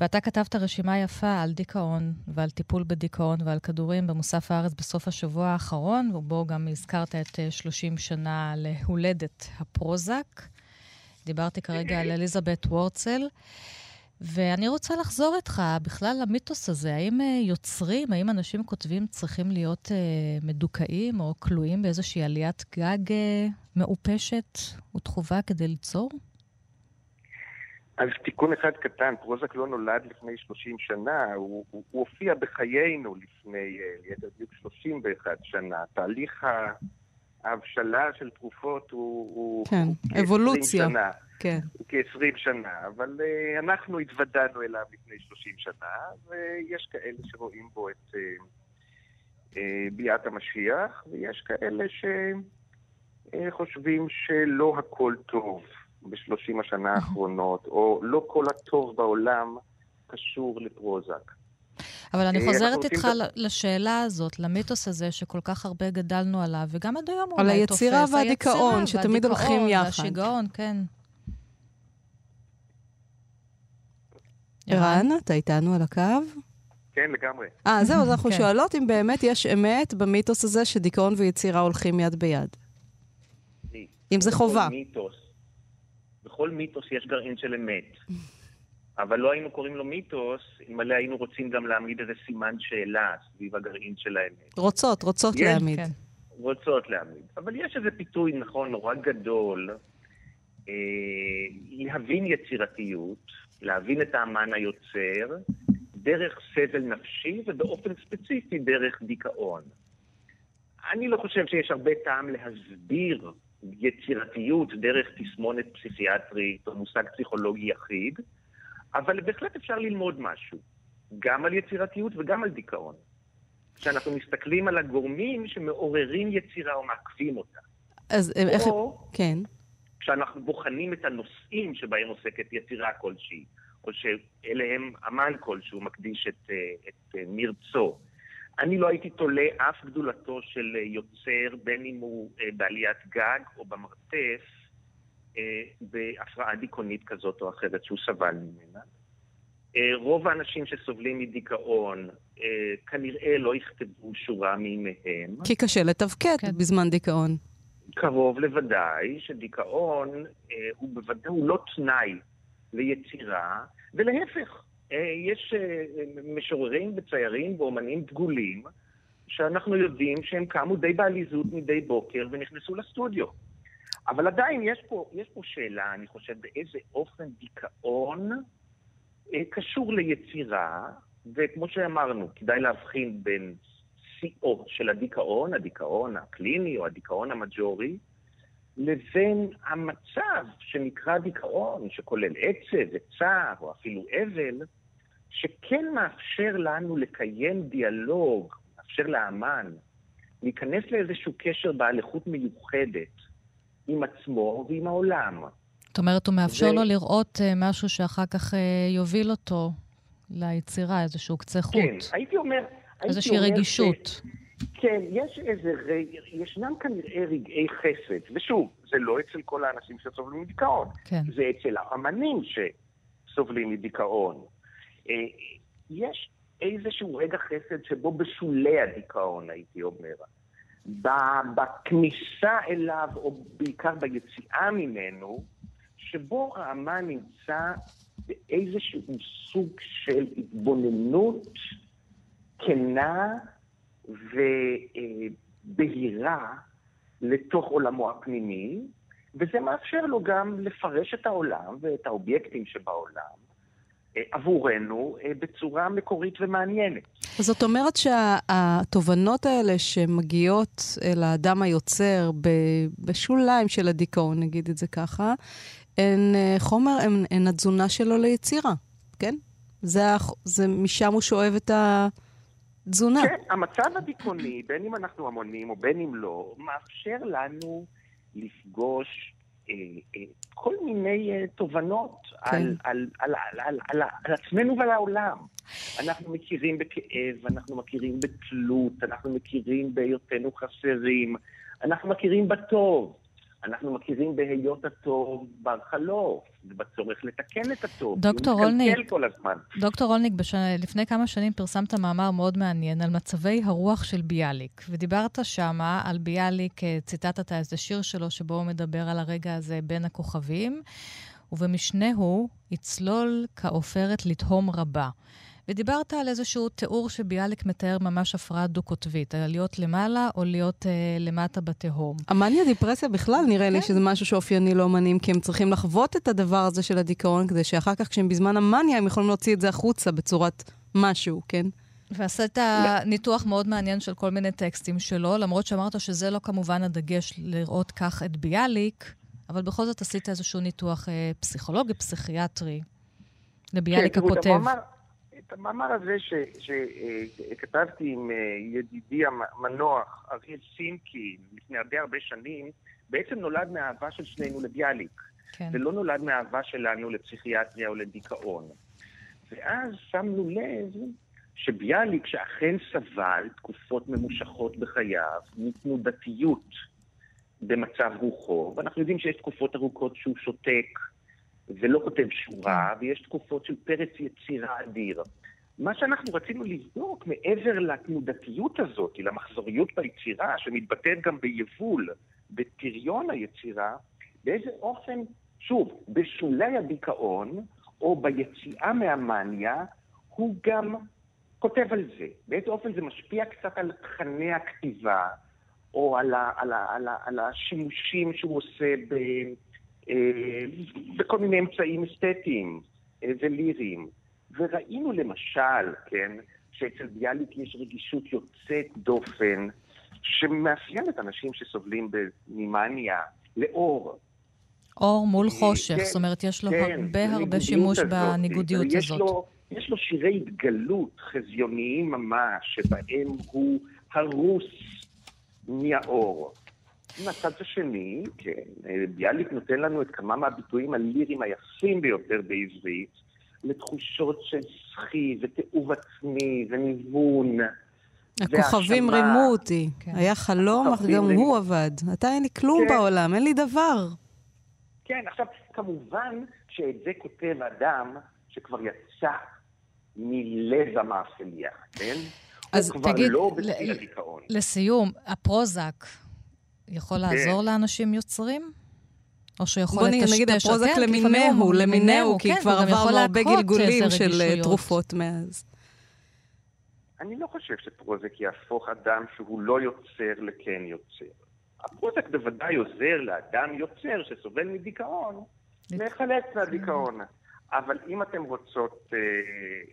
ואתה כתבת רשימה יפה על דיכאון ועל טיפול בדיכאון ועל כדורים במוסף הארץ בסוף השבוע האחרון, ובו גם הזכרת את 30 אה, שנה להולדת הפרוזק. דיברתי כרגע על אליזבת וורצל. ואני רוצה לחזור איתך בכלל למיתוס הזה. האם אה, יוצרים, האם אנשים כותבים צריכים להיות uh, מדוכאים או כלואים באיזושהי עליית גג uh, מעופשת ותחובה כדי ליצור? אז תיקון אחד קטן, פרוזק לא נולד לפני 30 שנה, הוא, הוא, הוא הופיע בחיינו לפני, אה, ליתר דיוק, 31 שנה. תהליך ההבשלה של תרופות הוא, הוא, כן, הוא אבולוציה. שנה. כן. הוא כ-20 שנה, אבל uh, אנחנו התוודענו אליו לפני 30 שנה, ויש כאלה שרואים בו את uh, uh, ביאת המשיח, ויש כאלה שחושבים uh, שלא הכל טוב. בשלושים השנה האחרונות, או לא כל הטוב בעולם קשור לפרוזק. אבל אני אה, חוזרת איתך ד... לשאלה הזאת, למיתוס הזה שכל כך הרבה גדלנו עליו, וגם עד היום הוא אולי תופס. על היצירה והדיכאון, שתמיד הולכים יחד. והשיגעון, כן. ערן, אתה איתנו על הקו? כן, לגמרי. אה, זהו, אז אנחנו כן. שואלות אם באמת יש אמת במיתוס הזה שדיכאון ויצירה הולכים יד ביד. אם זה חובה. מיתוס בכל מיתוס יש גרעין של אמת. אבל לא היינו קוראים לו מיתוס, אלמלא היינו רוצים גם להעמיד איזה סימן שאלה סביב הגרעין של האמת. רוצות, רוצות יש, להעמיד. כן. רוצות להעמיד. אבל יש איזה פיתוי, נכון, נורא גדול, אה, להבין יצירתיות, להבין את האמן היוצר, דרך סבל נפשי, ובאופן ספציפי דרך דיכאון. אני לא חושב שיש הרבה טעם להסביר יצירתיות דרך תסמונת פסיכיאטרית או מושג פסיכולוגי יחיד, אבל בהחלט אפשר ללמוד משהו, גם על יצירתיות וגם על דיכאון. כשאנחנו מסתכלים על הגורמים שמעוררים יצירה או מעכבים אותה. אז או איך... כן. כשאנחנו בוחנים את הנושאים שבהם עוסקת יצירה כלשהי, או שאליהם אמן כלשהו מקדיש את, אה, את אה, מרצו. אני לא הייתי תולה אף גדולתו של אה, יוצר, בין אם הוא אה, בעליית גג או במרתף, אה, בהפרעה דיכאונית כזאת או אחרת שהוא סבל ממנה. רוב האנשים שסובלים מדיכאון כנראה לא יכתבו שורה מימיהם. כי קשה לתפקד כן. בזמן דיכאון. קרוב לוודאי שדיכאון הוא בוודאי, הוא לא תנאי ליצירה, ולהפך, יש אה, משוררים וציירים ואומנים דגולים שאנחנו יודעים שהם קמו די בעליזות מדי בוקר ונכנסו לסטודיו. אבל עדיין יש פה, יש פה שאלה, אני חושב, באיזה אופן דיכאון אה, קשור ליצירה, וכמו שאמרנו, כדאי להבחין בין שיאו של הדיכאון, הדיכאון הקליני או הדיכאון המג'ורי, לבין המצב שנקרא דיכאון, שכולל עצב וצער או אפילו אבל, שכן מאפשר לנו לקיים דיאלוג, מאפשר לאמן להיכנס לאיזשהו קשר בעל איכות מיוחדת עם עצמו ועם העולם. זאת אומרת, הוא מאפשר ו... לו לראות uh, משהו שאחר כך uh, יוביל אותו ליצירה, איזשהו קצה חוט. כן, הייתי אומר... איזושהי אומר רגישות. ש... כן, יש איזה, ישנם כנראה רגעי חסד, ושוב, זה לא אצל כל האנשים שסובלים מדיכאון, כן. זה אצל האמנים שסובלים מדיכאון. אה, יש איזשהו רגע חסד שבו בשולי הדיכאון, הייתי אומר. בכניסה אליו, או בעיקר ביציאה ממנו, שבו האמן נמצא באיזשהו סוג של התבוננות כנה ובהירה לתוך עולמו הפנימי, וזה מאפשר לו גם לפרש את העולם ואת האובייקטים שבעולם עבורנו אה, בצורה מקורית ומעניינת. זאת אומרת שהתובנות האלה שמגיעות אל האדם היוצר בשוליים של הדיכאון, נגיד את זה ככה, הן אה, חומר, הן, הן התזונה שלו ליצירה, כן? זה, זה משם הוא שואב את התזונה. כן, המצב הדיכאוני, בין אם אנחנו המונים או בין אם לא, מאפשר לנו לפגוש אה, אה, כל מיני אה, תובנות כן. על, על, על, על, על, על, על עצמנו ועל העולם. אנחנו מכירים בכאב, אנחנו מכירים בתלות, אנחנו מכירים בהיותנו חסרים, אנחנו מכירים בטוב. אנחנו מכירים בהיות הטוב בר חלוף, ובצורך לתקן את הטוב. דוקטור רולניק, דוקטור רולניק, בש... לפני כמה שנים פרסמת מאמר מאוד מעניין על מצבי הרוח של ביאליק, ודיברת שמה על ביאליק, אה, ציטטת איזה שיר שלו שבו הוא מדבר על הרגע הזה בין הכוכבים, ובמשנהו יצלול כעופרת לתהום רבה. ודיברת על איזשהו תיאור שביאליק מתאר ממש הפרעה דו-קוטבית, על להיות למעלה או להיות אה, למטה בתהום. המאניה דיפרסיה בכלל נראה כן. לי שזה משהו שאופייני לאומנים, כי הם צריכים לחוות את הדבר הזה של הדיכאון, כדי שאחר כך, כשהם בזמן המאניה, הם יכולים להוציא את זה החוצה בצורת משהו, כן? ועשית ניתוח מאוד מעניין של כל מיני טקסטים שלו, למרות שאמרת שזה לא כמובן הדגש לראות כך את ביאליק, אבל בכל זאת עשית איזשהו ניתוח אה, פסיכולוגי, פסיכיאטרי, לביאליק כן, הכותב. את המאמר הזה שכתבתי אה, עם אה, ידידי המנוח, אריאל סינקי, לפני הרבה הרבה שנים, בעצם נולד מהאהבה של שנינו לביאליק. כן. זה לא נולד מהאהבה שלנו לפסיכיאטריה או לדיכאון. ואז שמנו לב שביאליק, שאכן סבל תקופות ממושכות בחייו, מתנודתיות במצב רוחו, ואנחנו יודעים שיש תקופות ארוכות שהוא שותק ולא כותב שורה, כן. ויש תקופות של פרץ יצירה אדיר. מה שאנחנו רצינו לבדוק, מעבר לתנודתיות הזאת, למחזוריות ביצירה, שמתבטאת גם ביבול, בפריון היצירה, באיזה אופן, שוב, בשולי הדיכאון, או ביציאה מהמאניה, הוא גם כותב על זה. באיזה אופן זה משפיע קצת על תכני הכתיבה, או על, ה, על, ה, על, ה, על השימושים שהוא עושה ב, אה, בכל מיני אמצעים אסתטיים אה, וליריים. וראינו למשל, כן, שאצל ביאליק יש רגישות יוצאת דופן, שמאפיינת אנשים שסובלים ממאניה לאור. אור מול אה, חושך, כן, זאת אומרת, יש לו כן, הרבה הרבה שימוש הזאת, בניגודיות יש הזאת. לו, יש לו שירי התגלות חזיוניים ממש, שבהם הוא הרוס מהאור. מהצד השני, כן, ביאליק נותן לנו את כמה מהביטויים הליריים היפים ביותר בעברית, לתחושות של סחי ותיעוב עצמי וניוון. הכוכבים רימו אותי. כן. היה חלום, אך גם הוא עבד. עתה אין לי כלום כן. בעולם, אין לי דבר. כן, עכשיו, כמובן שאת זה כותב אדם שכבר יצא מלב המאפליה, כן? אז הוא תגיד, כבר לא בשיא הדיכאון. לסיום, הפרוזק יכול כן. לעזור לאנשים יוצרים? או שיכול לטשטש... בוא נגיד הפרוזק כן, למיניהו, למיניהו, כי כן, כבר עברנו הרבה גלגולים של תרופות מאז. אני לא חושב שפרוזק יהפוך אדם שהוא לא יוצר לכן יוצר. הפרוזק בוודאי עוזר לאדם יוצר שסובל מדיכאון להיחלץ מהדיכאון. אבל אם אתם רוצות אה,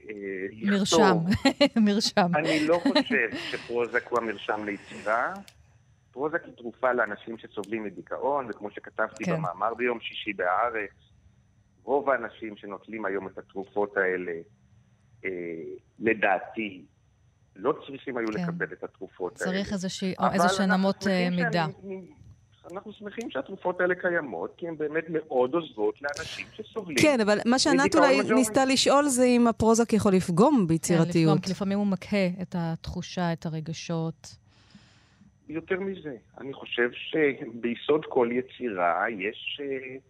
אה, מרשם, מרשם. אני לא חושב שפרוזק הוא המרשם ליצירה. פרוזק היא תרופה לאנשים שסובלים מדיכאון, וכמו שכתבתי כן. במאמר ביום שישי בהארץ, רוב האנשים שנוטלים היום את התרופות האלה, אה, לדעתי, לא צריכים היו כן. לקבל את התרופות צריך האלה. צריך איזה שהן אמות אה, מידה. שאני, אנחנו שמחים שהתרופות האלה קיימות, כי הן באמת מאוד עוזרות לאנשים שסובלים. כן, אבל מה שענת אולי ניסתה לשאול זה אם הפרוזק יכול לפגום ביצירתיות. כן, לפגום, כי לפעמים הוא מקהה את התחושה, את הרגשות. יותר מזה, אני חושב שביסוד כל יצירה יש uh,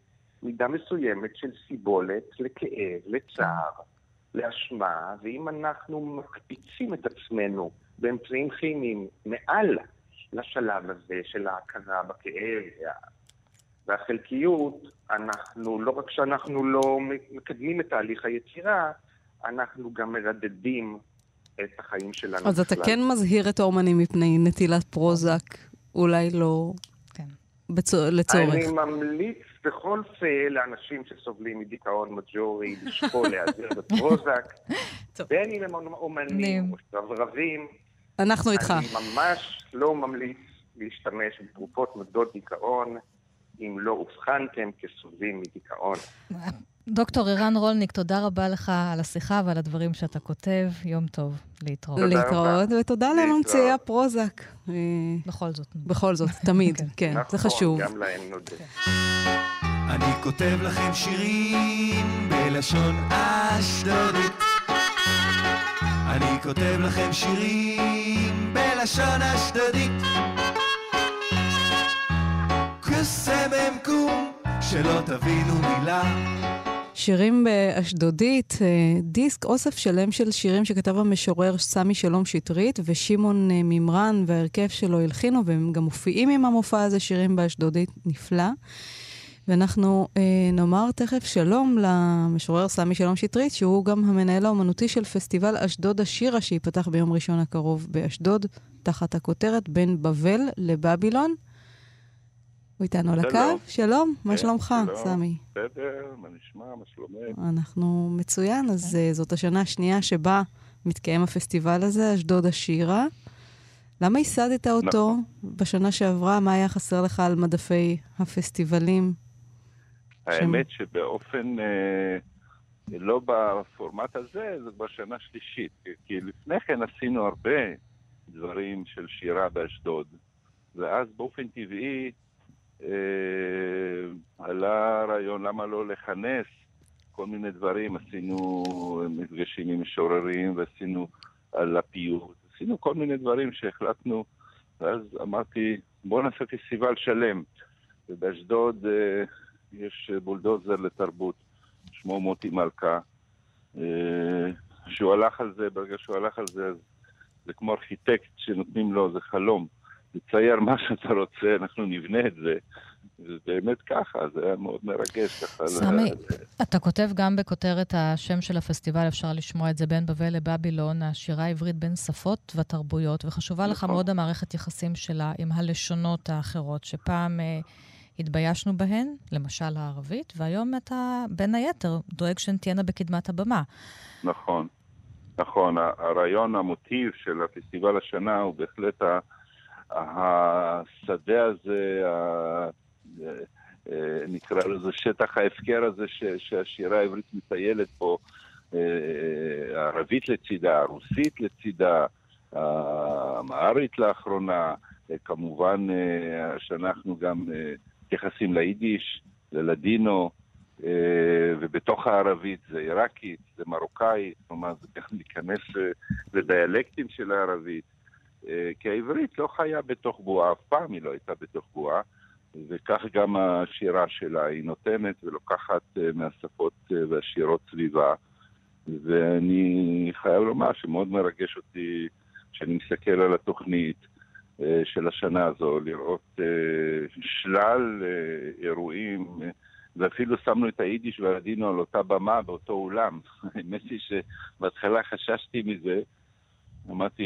מידה מסוימת של סיבולת לכאב, לצער, לאשמה, ואם אנחנו מקפיצים את עצמנו באמצעים כימיים מעל לשלב הזה של ההכרה בכאב והחלקיות, אנחנו, לא רק שאנחנו לא מקדמים את תהליך היצירה, אנחנו גם מרדדים את החיים שלנו. אז אתה כן מזהיר את האומנים מפני נטילת פרוזק, אולי לא כן. בצור... לצורך. אני ממליץ בכל פה לאנשים שסובלים מדיכאון מג'ורי לשקול להיעזר בפרוזק, בין אם הם אומנים או שברבים. אנחנו איתך. אני ממש לא ממליץ להשתמש בתרופות נוגדות דיכאון אם לא אובחנתם כסובלים מדיכאון. דוקטור ערן רולניק, תודה רבה לך על השיחה ועל הדברים שאתה כותב. יום טוב, להתראות. להתראות, ותודה לממציאי הפרוזק. בכל זאת. בכל זאת, תמיד, כן, כן זה חשוב. נכון, גם להם נודה. אני כותב לכם שירים בלשון אשדודית. אני כותב לכם שירים בלשון אשדודית. קוסם קום, שלא תבינו מילה. שירים באשדודית, אה, דיסק אוסף שלם של שירים שכתב המשורר סמי שלום שטרית ושמעון אה, מימרן וההרכב שלו הלחינו, והם גם מופיעים עם המופע הזה, שירים באשדודית, נפלא. ואנחנו אה, נאמר תכף שלום למשורר סמי שלום שטרית, שהוא גם המנהל האומנותי של פסטיבל אשדוד השירה, שייפתח ביום ראשון הקרוב באשדוד, תחת הכותרת בין בבל לבבילון. הוא איתנו על הקו? שלום, מה כן, שלומך, סמי? בסדר, מה נשמע, מה שלומך? אנחנו מצוין, אז uh, זאת השנה השנייה שבה מתקיים הפסטיבל הזה, אשדוד השירה. למה ייסדת אותו נכון. בשנה שעברה? מה היה חסר לך על מדפי הפסטיבלים? האמת. שבאופן, אה, לא בפורמט הזה, זה כבר שנה שלישית. כי לפני כן עשינו הרבה דברים של שירה באשדוד. ואז באופן טבעי אה, עלה רעיון למה לא לכנס כל מיני דברים. עשינו מפגשים עם משוררים ועשינו על הפיוט. עשינו כל מיני דברים שהחלטנו, ואז אמרתי, בואו נעשה פסטיבל שלם. ובאשדוד אה, יש בולדוזר לתרבות, שמו מוטי מלכה. אה, שהוא הלך על זה, ברגע שהוא הלך על זה, אז זה כמו ארכיטקט שנותנים לו, זה חלום. תצייר מה שאתה רוצה, אנחנו נבנה את זה. זה באמת ככה, זה היה מאוד מרגש ככה. סמי, אתה כותב גם בכותרת השם של הפסטיבל, אפשר לשמוע את זה בין בבל לבבילון, השירה העברית בין שפות ותרבויות, וחשובה נכון. לך מאוד המערכת יחסים שלה עם הלשונות האחרות, שפעם אה, התביישנו בהן, למשל הערבית, והיום אתה, בין היתר, דואג שהן תהיינה בקדמת הבמה. נכון, נכון. הרעיון, המוטיב של הפסטיבל השנה הוא בהחלט ה... השדה הזה, ה... אה, נקרא לזה שטח ההפקר הזה ש, שהשירה העברית מטיילת פה, אה, הערבית לצידה, הרוסית לצידה, האמהרית לאחרונה, אה, כמובן שאנחנו גם מתייחסים ליידיש, ללדינו, ובתוך הערבית זה עיראקית, זה מרוקאית, כלומר זה גם להיכנס לדיאלקטים של הערבית. כי העברית לא חיה בתוך בועה, אף פעם היא לא הייתה בתוך בועה. וכך גם השירה שלה, היא נותנת ולוקחת אה, מהשפות אה, והשירות סביבה. ואני חייב לומר שמאוד מרגש אותי כשאני מסתכל על התוכנית אה, של השנה הזו, לראות שלל אירועים, ואפילו שמנו את היידיש והלדינו על אותה במה באותו אולם. האמת היא שבהתחלה חששתי מזה, אמרתי,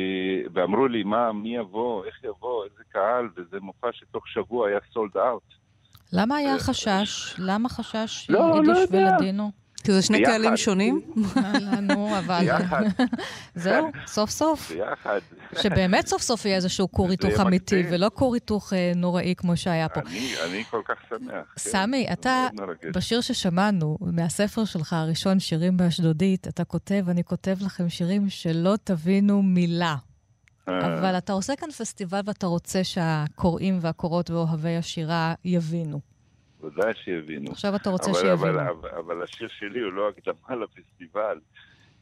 ואמרו לי, מה, מי יבוא, איך יבוא, איזה קהל, וזה מופע שתוך שבוע היה סולד אאוט. למה היה חשש? למה חשש לא, לא יידיש יודע. ולדינו? כי זה שני ביחד. קהלים שונים? נו, אבל... ביחד, זהו, סוף סוף. ביחד. שבאמת סוף סוף יהיה איזשהו כור זה היתוך אמיתי. ולא כור היתוך אה, נוראי כמו שהיה פה. אני, אני כל כך שמח. כן. סמי, אתה. בשיר ששמענו, מהספר שלך הראשון, שירים באשדודית, אתה כותב, אני כותב לכם שירים שלא תבינו מילה. אה, אבל אתה עושה כאן פסטיבל ואתה רוצה שהקוראים והקוראות ואוהבי השירה יבינו. ודאי שיבינו. עכשיו אתה רוצה אבל, שיבינו. אבל, אבל, אבל השיר שלי הוא לא הקדמה לפסטיבל.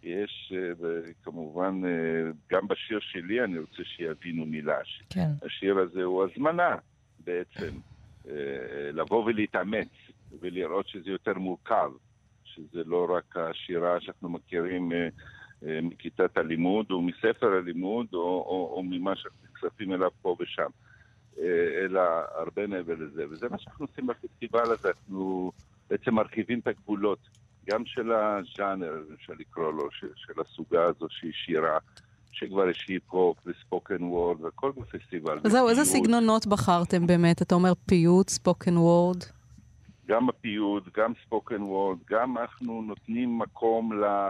יש אה, כמובן, אה, גם בשיר שלי אני רוצה שיבינו מילה. כן. השיר הזה הוא הזמנה בעצם, אה, לבוא ולהתאמץ ולראות שזה יותר מורכב, שזה לא רק השירה שאנחנו מכירים מכיתת הלימוד או מספר הלימוד או, או, או ממה שאנחנו נחשפים אליו פה ושם, אלא הרבה מעבר לזה. וזה מה שאנחנו עושים בפסטיבל הזה, אנחנו בעצם מרכיבים את הגבולות, גם של הז'אנר, אפשר לקרוא לו, של, של הסוגה הזו שהיא שירה. שכבר יש היפ-הופ וספוקן וורד והכל בפסטיבל. זהו, איזה. סגנונות בחרתם באמת? אתה אומר פיוט, ספוקן וורד. גם הפיוט, גם ספוקן וורד, גם אנחנו נותנים מקום ל... אה,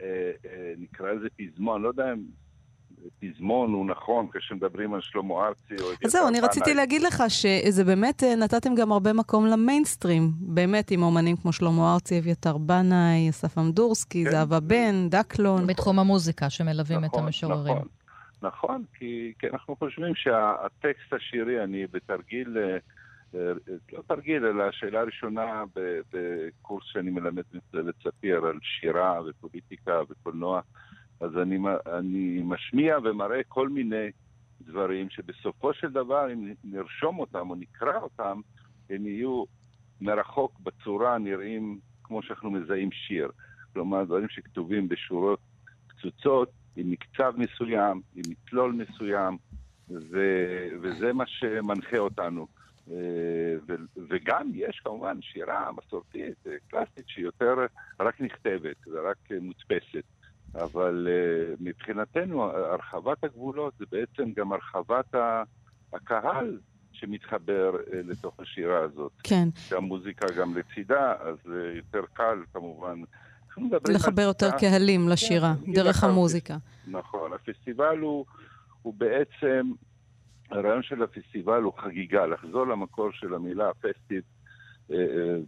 אה, נקרא לזה פזמון, לא יודע אם פזמון הוא נכון כשמדברים על שלמה ארצי או... אז זהו, אני רציתי. להגיד לך שזה באמת, אה, נתתם גם הרבה מקום למיינסטרים. באמת, עם אומנים כמו שלמה ארצי, אביתר בנאי, אסף אמדורסקי, כן. זהבה בן, דקלון. בתחום המוזיקה שמלווים את נכון, המשוררים. נכון, נכון, כי, כי אנחנו חושבים שהטקסט השירי, אני בתרגיל, אה, אה, לא תרגיל, אלא השאלה הראשונה ב- בקורס שאני מלמד ספיר על שירה ופוליטיקה וקולנוע, אז אני, אני משמיע ומראה כל מיני דברים שבסופו של דבר, אם נרשום אותם או נקרא אותם, הם יהיו מרחוק בצורה נראים כמו שאנחנו מזהים שיר. כלומר, דברים שכתובים בשורות קצוצות, עם מקצב מסוים, עם מצלול מסוים, ו- וזה מה שמנחה אותנו. אה, ו- וגם יש כמובן שירה מסורתית, אה, קלאסית, שהיא יותר רק נכתבת ורק אה, מודפסת. אבל אה, מבחינתנו, הרחבת הגבולות זה בעצם גם הרחבת הקהל שמתחבר אה, לתוך השירה הזאת. כן, שהמוזיקה גם לצידה, אז אה, יותר קל כמובן. לחבר יותר קהלים לשירה, כן, דרך. המוזיקה. נכון, הפסטיבל הוא, הוא בעצם, הרעיון של הפסטיבל הוא חגיגה, לחזור למקור של המילה פסטיב אה,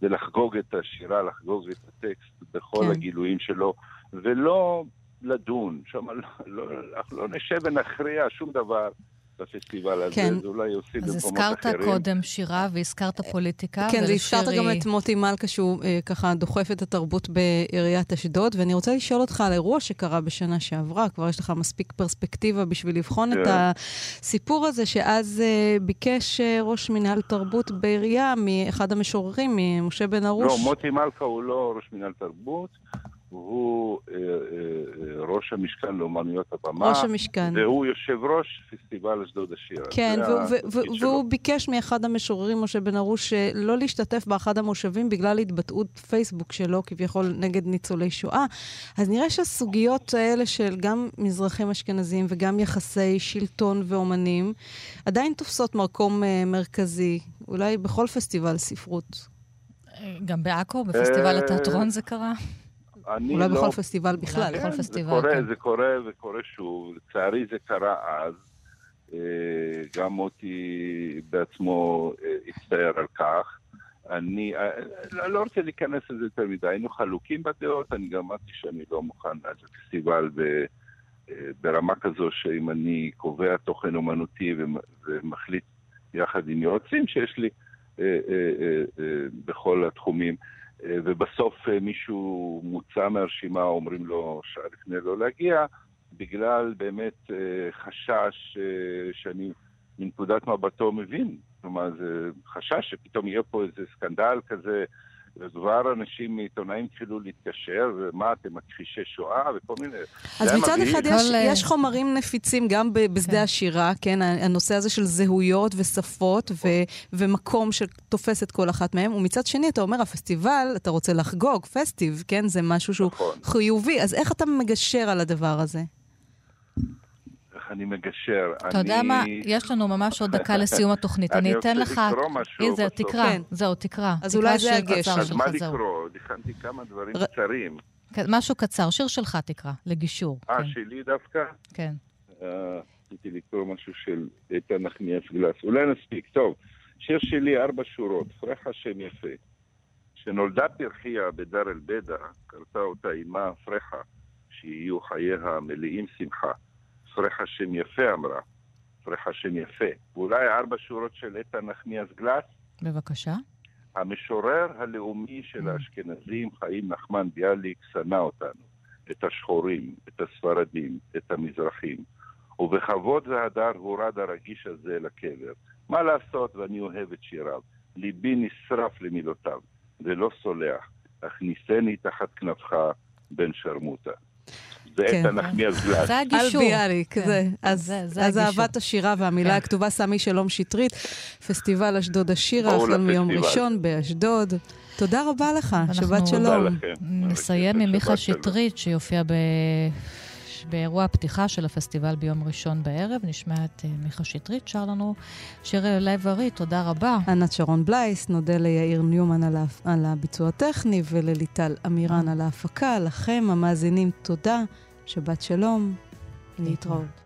ולחגוג את השירה, לחגוג את הטקסט בכל כן. הגילויים שלו, ולא לדון, שם לא, לא, אנחנו לא נשב ונכריע שום דבר בפסטיבל הזה, כן. זה אולי עושים אז במקומות הזכרת אחרים. קודם שירה והזכרת פוליטיקה, כן, והזכרת גם את מוטי מלכה, שהוא אה, ככה דוחף את התרבות בעיריית אשדוד, ואני רוצה לשאול אותך על אירוע שקרה בשנה שעברה, כבר יש לך מספיק פרספקטיבה בשביל לבחון את כן. הסיפור הזה, שאז אה, ביקש אה, ראש מינהל תרבות בעירייה מאחד המשוררים, ממשה בן ארוש. לא, מוטי מלכה הוא לא ראש מינהל תרבות, הוא אה, אה, אה, ראש המשכן לאומנויות הבמה. ראש המשכן. והוא יושב ראש פסטיבל אשדוד השיר. כן, והוא- והוא- ביקש מאחד המשוררים, משה בן ארוש, אה, לא להשתתף באחד המושבים בגלל התבטאות פייסבוק שלו, כביכול נגד ניצולי שואה. אז נראה שהסוגיות האלה של גם מזרחים אשכנזים וגם יחסי שלטון ואומנים, עדיין תופסות מקום אה, מרכזי, אולי בכל פסטיבל ספרות. גם בעכו, בפסטיבל אה, התיאטרון זה קרה? אני אולי לא... בכל פסטיבל בכלל. בכל כן, פסטיבל, זה קורה, כן. זה קורה וקורה שוב. לצערי זה קרה אז. אה, גם מוטי בעצמו אה, הצטער על כך. אני אה, לא רוצה להיכנס לזה יותר מדי, היינו חלוקים בדעות, אני גם אמרתי שאני לא מוכן לעשות פסטיבל ב- אה, ברמה כזו שאם אני קובע תוכן אומנותי ומ- ומחליט יחד עם יועצים שיש לי בכל התחומים, ובסוף אה, מישהו מוצא מהרשימה, אומרים לו שעה לפני לא להגיע, בגלל באמת אה, חשש אה, שאני מנקודת מבטו מבין. כלומר, זה חשש שפתאום יהיה פה איזה סקנדל כזה, וכבר אנשים, עיתונאים התחילו להתקשר, ומה, אתם מכחישי שואה וכל מיני... אז מצד. אחד יש, כל, אה, יש חומרים נפיצים גם בשדה כן. השירה, כן? הנושא הזה של זהויות ושפות ו- ומקום שתופס את כל אחת מהם, ומצד שני אתה אומר, הפסטיבל, אתה רוצה לחגוג, פסטיב, כן? זה משהו שהוא נכון. חיובי, אז איך אתה מגשר על הדבר הזה? אני מגשר. אתה יודע מה? יש לנו ממש עוד דקה לסיום התוכנית. אני אתן לך... אני רוצה לקרוא משהו בסוף. תקרא. כן. זהו, תקרא. אז אולי זה הגשר. קצר אז מה שלך, זהו. לקרוא? עוד הכנתי כמה דברים קצרים. משהו קצר, שיר שלך תקרא, לגישור. אה, כן, שלי דווקא? כן. אה, רציתי לקרוא משהו של איתן נחמיאס גלס. אולי נספיק. טוב, שיר שלי, ארבע שורות, פרחה שם יפה. כשנולדה פרחיה בדר אל-בדה, קרתה אותה אמה פרחה, שיהיו חייה מלאים שמחה. פרחה שם יפה אמרה, פרחה שם יפה. ואולי ארבע שורות של איתן נחמיאס גלס, בבקשה. המשורר הלאומי של האשכנזים, חיים נחמן ביאליק, שנא אותנו, את השחורים, את הספרדים, את המזרחים. ובכבוד והדר הורד הרגיש הזה לקבר. מה לעשות, ואני אוהב את שיריו. ליבי נשרף למילותיו, ולא סולח, הכניסני תחת כנפך בן שרמוטה. זה כן. איתן נחמיאס גלס. זה על הגישור. ביאליק, כן. זה. אז, זה- זה אז הגישור. אהבת השירה והמילה כן. הכתובה סמי שלום שטרית, פסטיבל אשדוד השירה, החל מיום. ראשון באשדוד. תודה רבה לך, אנחנו- שבת שלום. לכם. נסיים עם מיכה. שטרית, שיופיע ב... באירוע הפתיחה של הפסטיבל ביום ראשון בערב. נשמע את אה, מיכה שטרית, שר לנו שיר אלי עברי, תודה רבה. ענת שרון בלייס, נודה ליאיר ניומן על, ה... על הביצוע הטכני ולליטל אמירן על ההפקה. לכם, המאזינים, תודה, שבת שלום, להתראות.